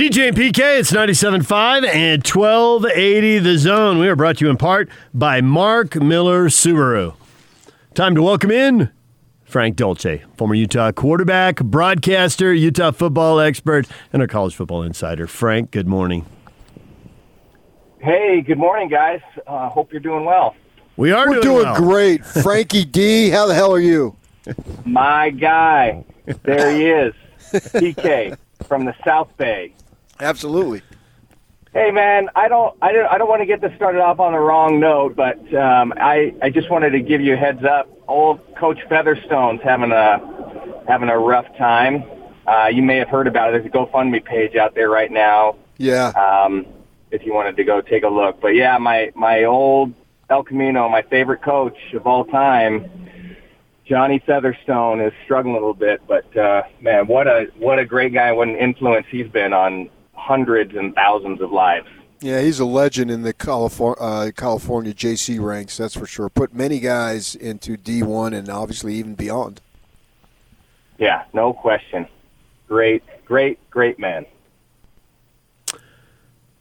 DJ and PK, it's 97.5 and 1280 The Zone. We are brought to you in part by Mark Miller Subaru. Time to welcome in Frank Dolce, former Utah quarterback, broadcaster, Utah football expert, and a college football insider. Frank, good morning. Hey, good morning, guys. Uh, hope you're doing well. We are We're doing, doing well. great. Frankie D, how the hell are you? My guy, there he is, PK from the South Bay. Absolutely. Hey, man, I don't, I don't, I don't want to get this started off on the wrong note, but um, I, I just wanted to give you a heads up. Old Coach Featherstone's having a, having a rough time. Uh, you may have heard about it. There's a GoFundMe page out there right now. Yeah. um, if you wanted to go take a look. But yeah, my my old El Camino, my favorite coach of all time, Johnny Featherstone, is struggling a little bit. But uh, man, what a what a great guy! What an influence he's been on hundreds and thousands of lives. Yeah, he's a legend in the California, uh, California JC ranks, that's for sure. Put many guys into D1 and obviously even beyond. Yeah, no question. Great, great, great man.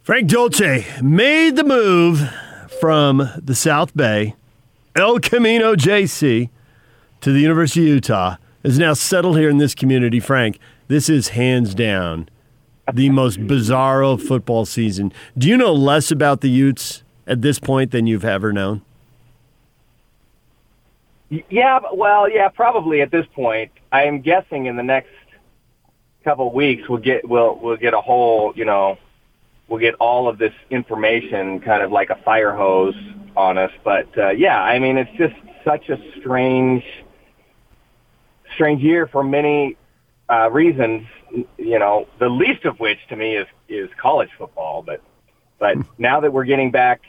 Frank Dolce made the move from the South Bay, El Camino JC, to the University of Utah, is now settled here in this community. Frank, this is hands down the most bizarro football season. Do you know less about the Utes at this point than you've ever known? Yeah, well, yeah, probably at this point. I am guessing in the next couple weeks we'll get we'll we'll get a whole, you know, we'll get all of this information kind of like a fire hose on us. But uh, yeah, I mean, it's just such a strange, strange year for many uh, reasons. You know, the least of which to me is is college football. But but hmm. now that we're getting back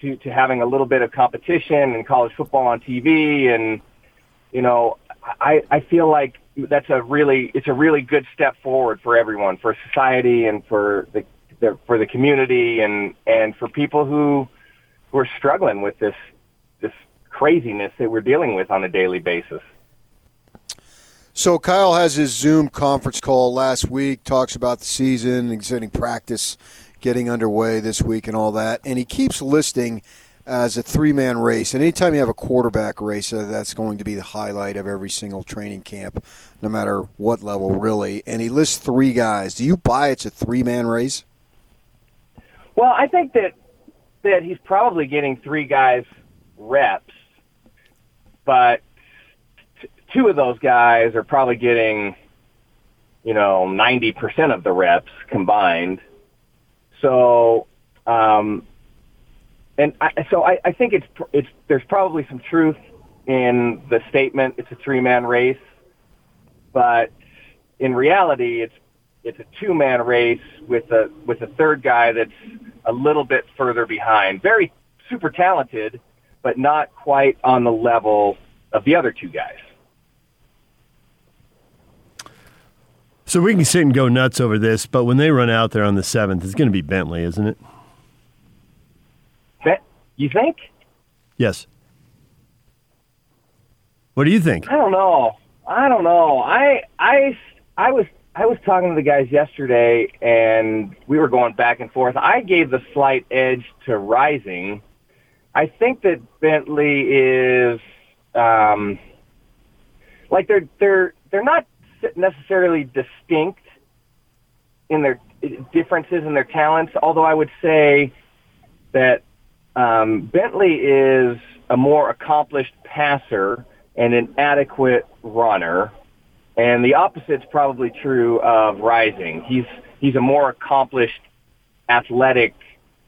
to, to having a little bit of competition and college football on TV and you know I, I feel like that's a really it's a really good step forward for everyone for society and for the, the for the community and and for people who who are struggling with this this craziness that we're dealing with on a daily basis. So Kyle has his Zoom conference call last week, talks about the season, exciting practice getting underway this week and all that. And he keeps listing as a three man race. And anytime you have a quarterback race, uh, that's going to be the highlight of every single training camp, no matter what level, really. And he lists three guys. Do you buy it's a three man race? Well, I think that that he's probably getting three guys reps, but two of those guys are probably getting, you know, ninety percent of the reps combined. So, um, and I, so I, I think it's it's there's probably some truth in the statement. It's a three man race, but in reality, it's it's a two man race with a with a third guy that's a little bit further behind. Very super talented, but not quite on the level of the other two guys. So we can sit and go nuts over this, but when they run out there on the 7th, it's going to be Bentley, isn't it? That, you think? Yes. What do you think? I don't know. I don't know. I I I was I was talking to the guys yesterday, and we were going back and forth. I gave the slight edge to Rising. I think that Bentley is um, like they're they're they're not necessarily distinct in their differences in their talents. Although I would say that um, Bentley is a more accomplished passer and an adequate runner, and the opposite's probably true of Rising. He's he's a more accomplished, athletic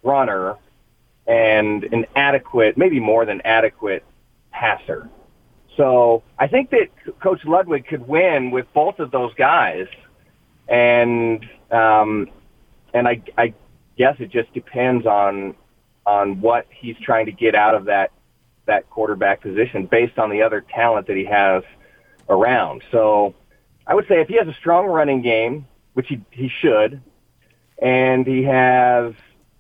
runner and an adequate, maybe more than adequate passer. So I think that Coach Ludwig could win with both of those guys, and um, and I, I guess it just depends on on what he's trying to get out of that that quarterback position based on the other talent that he has around. So I would say if he has a strong running game, which he he should, and he has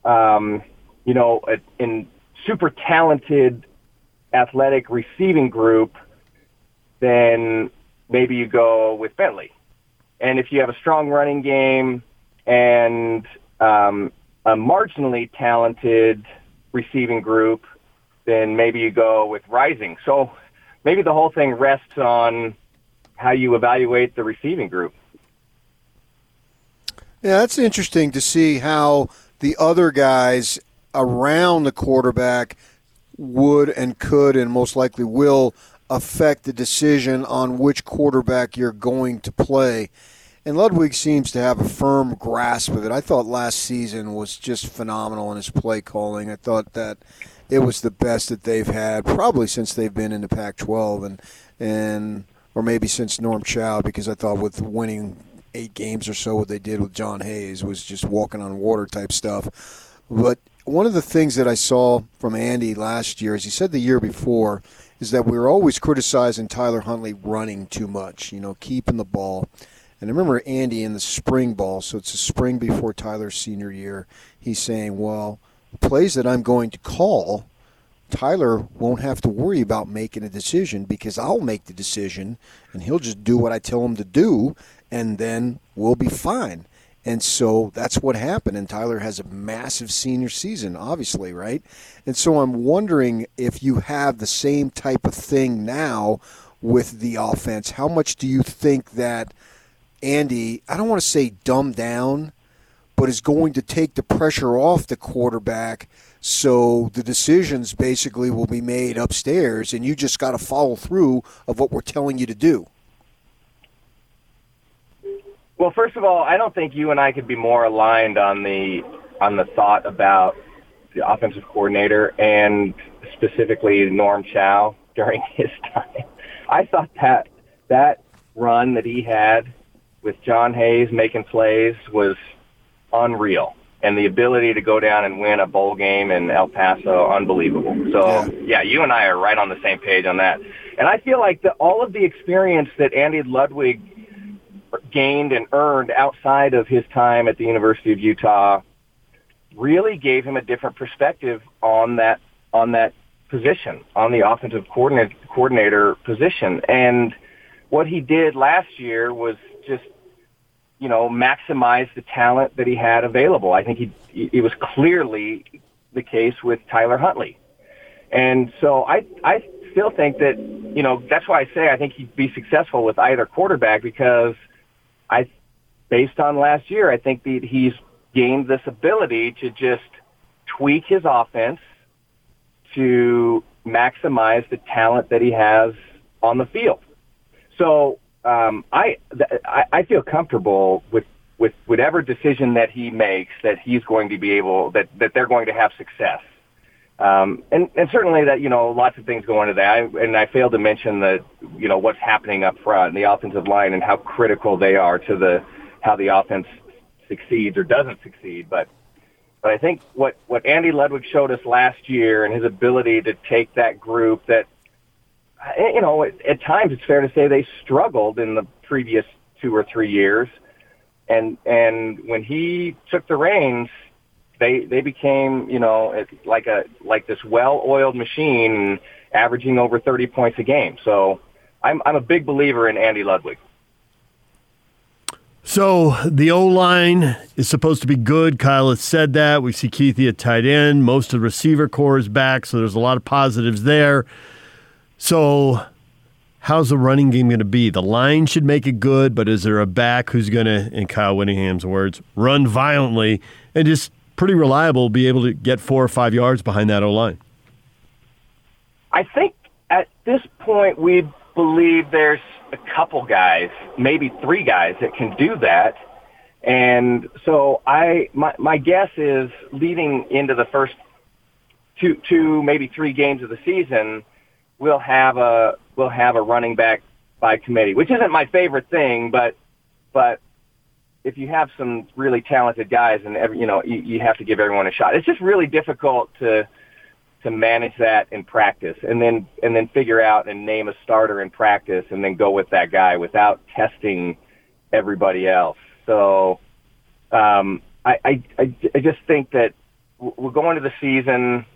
um, you know a, in super talented athletic receiving group, then maybe you go with Bentley. And if you have a strong running game and um, a marginally talented receiving group, then maybe you go with Rising. So maybe the whole thing rests on how you evaluate the receiving group. Yeah, that's interesting to see how the other guys around the quarterback would and could and most likely will affect the decision on which quarterback you're going to play. And Ludwig seems to have a firm grasp of it. I thought last season was just phenomenal in his play calling. I thought that it was the best that they've had probably since they've been in the Pac-12 and and or maybe since Norm Chow because I thought with winning eight games or so what they did with Jon Hays was just walking on water type stuff. But one of the things that I saw from Andy last year, as he said the year before, is that we were always criticizing Tyler Huntley running too much, you know, keeping the ball. And I remember Andy in the spring ball, so it's a spring before Tyler's senior year, he's saying, well, plays that I'm going to call, Tyler won't have to worry about making a decision because I'll make the decision and he'll just do what I tell him to do and then we'll be fine. And so that's what happened. And Tyler has a massive senior season, obviously, right? And so I'm wondering if you have the same type of thing now with the offense. How much do you think that Andy, I don't want to say dumb down, but is going to take the pressure off the quarterback so the decisions basically will be made upstairs and you just got to follow through of what we're telling you to do? Well, first of all, I don't think you and I could be more aligned on the on the thought about the offensive coordinator and specifically Norm Chow during his time. I thought that that run that he had with Jon Hays making plays was unreal. And the ability to go down and win a bowl game in El Paso, unbelievable. So, yeah, you and I are right on the same page on that. And I feel like the, all of the experience that Andy Ludwig gained and earned outside of his time at the University of Utah really gave him a different perspective on that on that position, on the offensive coordinator, coordinator position. And what he did last year was just you know, maximize the talent that he had available. I think he, it was clearly the case with Tyler Huntley. And so I, I still think that, you know, that's why I say I think he'd be successful with either quarterback because I, based on last year, I think that he's gained this ability to just tweak his offense to maximize the talent that he has on the field. So um, I, I I feel comfortable with with whatever decision that he makes that he's going to be able that that they're going to have success. Um, and, and certainly that, you know, lots of things go into that. I, and I failed to mention that, you know, what's happening up front, and the offensive line and how critical they are to the, how the offense succeeds or doesn't succeed. But, but I think what, what Andy Ludwig showed us last year and his ability to take that group that you know, at, at times it's fair to say they struggled in the previous two or three years, and and when he took the reins, they they became you know like a like this well-oiled machine, averaging over 30 points a game. So I'm I'm a big believer in Andy Ludwig. So the O line is supposed to be good. Kyle has said that. We see Kuithe at tight end. Most of the receiver corps is back, so there's a lot of positives there. So, how's the running game going to be? The line should make it good, but is there a back who's going to, in Kyle Whittingham's words, run violently and just pretty reliable, be able to get four or five yards behind that O line? I think at this point we believe there's a couple guys, maybe three guys that can do that. And so I, my, my guess is leading into the first two, two, maybe three games of the season, we'll have a we'll have a running back by committee, which isn't my favorite thing, but but if you have some really talented guys and every, you know you, you have to give everyone a shot. It's just really difficult to to manage that in practice and then and then figure out and name a starter in practice and then go with that guy without testing everybody else. So um, I, I I just think that we're going to the season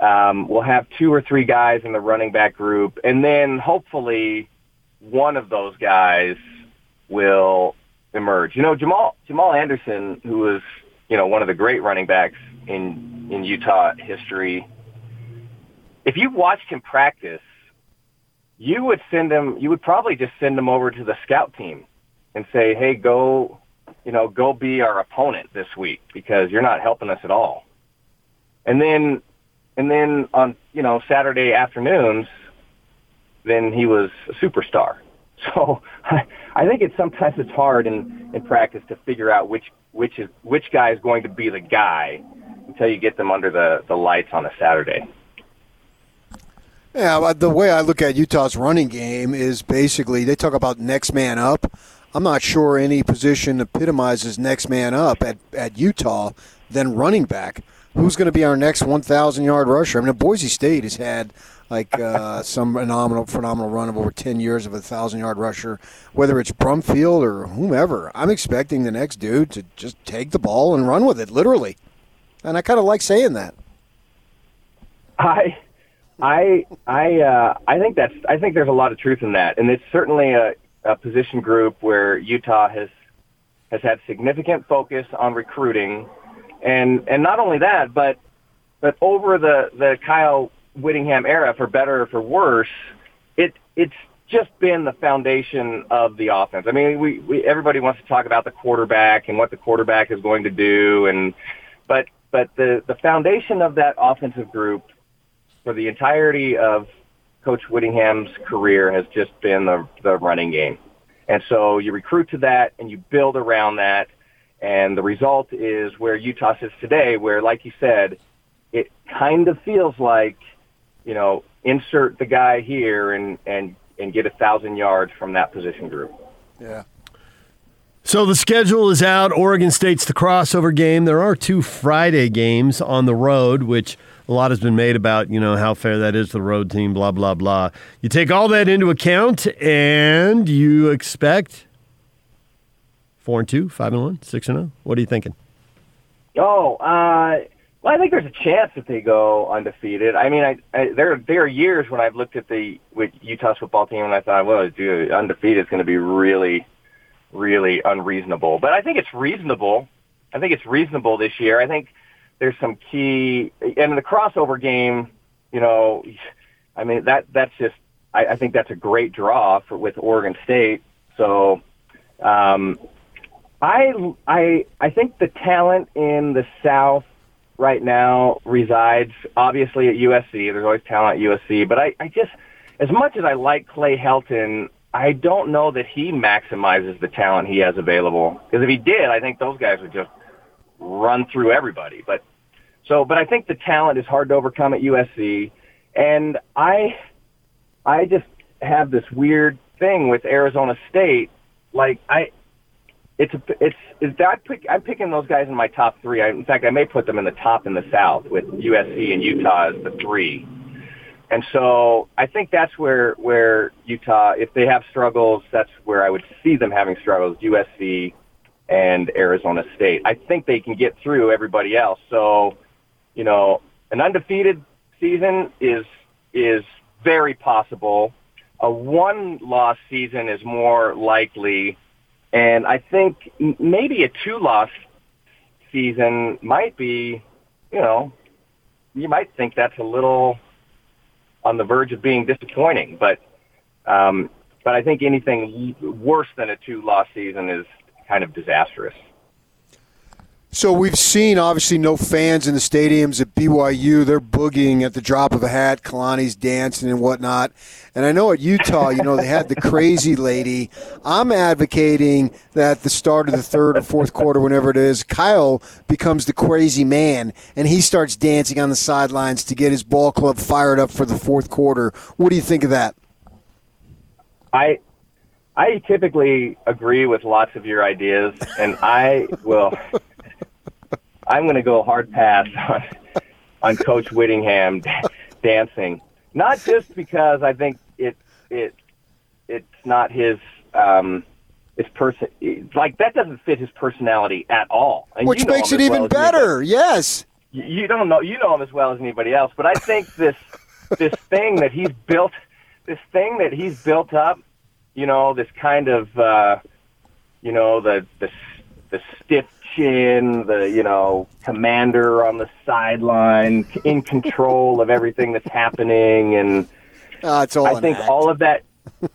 um, we'll have two or three guys in the running back group, and then hopefully one of those guys will emerge. You know, Jamal Jamal Anderson, who was you know one of the great running backs in in Utah history. If you watched him practice, you would send him. You would probably just send him over to the scout team and say, "Hey, go, you know, go be our opponent this week because you're not helping us at all." And then, and then on you know Saturday afternoons, then he was a superstar. So I I think it's sometimes it's hard in, in practice to figure out which which is which guy is going to be the guy until you get them under the, the lights on a Saturday. Yeah, the way I look at Utah's running game is basically they talk about next man up. I'm not sure any position epitomizes next man up at, at Utah than running back. Who's going to be our next 1,000 yard rusher? I mean, Boise State has had like uh, some phenomenal, phenomenal run of over 10 years of a 1,000 yard rusher, whether it's Brumfield or whomever. I'm expecting the next dude to just take the ball and run with it, literally. And I kind of like saying that. I. I I uh, I think that's I think there's a lot of truth in that, and it's certainly a, a position group where Utah has has had significant focus on recruiting, and and not only that, but but over the the Kyle Whittingham era, for better or for worse, it it's just been the foundation of the offense. I mean, we, we everybody wants to talk about the quarterback and what the quarterback is going to do, and but but the the foundation of that offensive group for the entirety of Coach Whittingham's career has just been the the running game, and so you recruit to that and you build around that, and the result is where Utah sits today, where like you said, it kind of feels like you know, insert the guy here and and and get a thousand yards from that position group. Yeah. So the schedule is out. Oregon State's the crossover game. There are two Friday games on the road, which a lot has been made about, you know, how fair that is to the road team, blah, blah, blah. You take all that into account and you expect four and two, five and one, six and oh. What are you thinking? Oh, uh, well, I think there's a chance that they go undefeated. I mean, I, I there there are years when I've looked at the with Utah's football team and I thought, well, dude, undefeated is going to be really, really unreasonable. But I think it's reasonable. I think it's reasonable this year. I think there's some key and in the crossover game, you know, I mean that that's just I, I think that's a great draw for with Oregon State. So um, I I I think the talent in the South right now resides obviously at USC. There's always talent at USC, but I, I just, as much as I like Clay Helton, I don't know that he maximizes the talent he has available. Because if he did, I think those guys would just run through everybody. But so, but I think the talent is hard to overcome at USC, and I, I just have this weird thing with Arizona State. Like I, it's a, it's is that pick, I'm picking those guys in my top three. I, in fact, I may put them in the top in the South with USC and Utah as the three. And so I think that's where where Utah, if they have struggles, that's where I would see them having struggles. USC and Arizona State. I think they can get through everybody else. So, you know, an undefeated season is is very possible. A one loss season is more likely and I think maybe a two-loss season might be, you know, you might think that's a little on the verge of being disappointing, but um, but I think anything worse than a two-loss season is kind of disastrous. So we've seen obviously no fans in the stadiums at BYU. They're boogieing at the drop of a hat. Kalani's dancing and whatnot. And I know at Utah, you know, they had the crazy lady. I'm advocating that the start of the third or fourth quarter, whenever it is, Kyle becomes the crazy man and he starts dancing on the sidelines to get his ball club fired up for the fourth quarter. What do you think of that? I I typically agree with lots of your ideas, and I will. I'm going to go hard pass on on Coach Whittingham dancing. Not just because I think it it it's not his um his person like that doesn't fit his personality at all. And Which you know makes it even well better. Yes. You don't know you know him as well as anybody else, but I think this this thing that he's built this thing that he's built up, you know, this kind of uh you know, the the the stiff chin, the you know, commander on the sideline, in control of everything that's happening, and Uh, it's all I think act. all of that,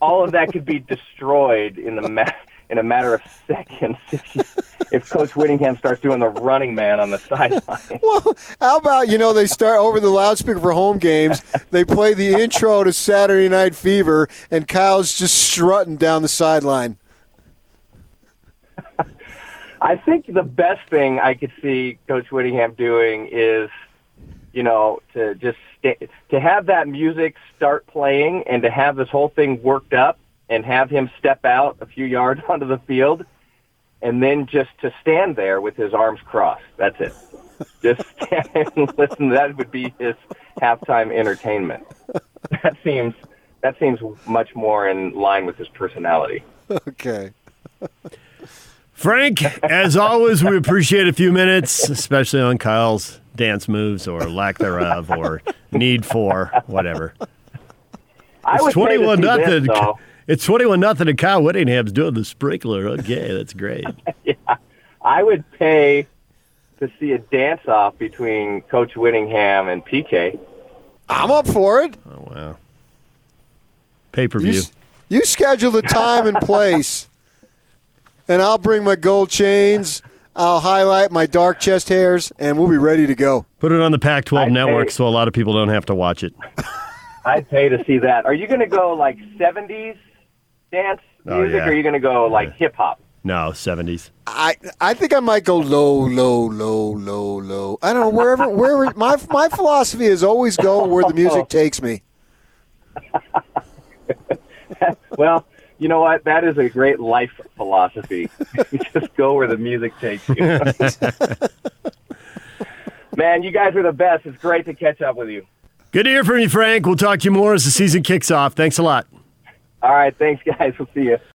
all of that could be destroyed in the ma- in a matter of seconds if, you, if Coach Whittingham starts doing the running man on the sideline. Well, how about you know they start over the loudspeaker for home games? They play the intro to Saturday Night Fever, and Kyle's just strutting down the sideline. I think the best thing I could see Coach Whittingham doing is, you know, to just sta to have that music start playing and to have this whole thing worked up and have him step out a few yards onto the field and then just to stand there with his arms crossed. That's it. Just stand and listen. That would be his halftime entertainment. That seems that seems much more in line with his personality. Okay. Frank, as always, we appreciate a few minutes, especially on Kyle's dance moves or lack thereof or need for whatever. I It's would say to twenty-one see this, nothing. though, It's twenty-one nothing, and Kyle Whittingham's doing the sprinkler. Okay, that's great. yeah. I would pay to see a dance off between Coach Whittingham and PK. I'm up for it. Oh wow. Pay per view. s- you schedule the time and place, and I'll bring my gold chains. I'll highlight my dark chest hairs, and we'll be ready to go. Put it on the Pac-12 I'd network, pay- so a lot of people don't have to watch it. I'd pay to see that. Are you going to go like 70s dance Oh, music, yeah. or are you going to go like hip hop? No, seventies. I I think I might go low, low, low, low, low. I don't know wherever wherever my my philosophy is always go where the music takes me. Well, you know what? That is a great life philosophy. Just go where the music takes you. Man, you guys are the best. It's great to catch up with you. Good to hear from you, Frank. We'll talk to you more as the season kicks off. Thanks a lot. All right, thanks, guys. We'll see you.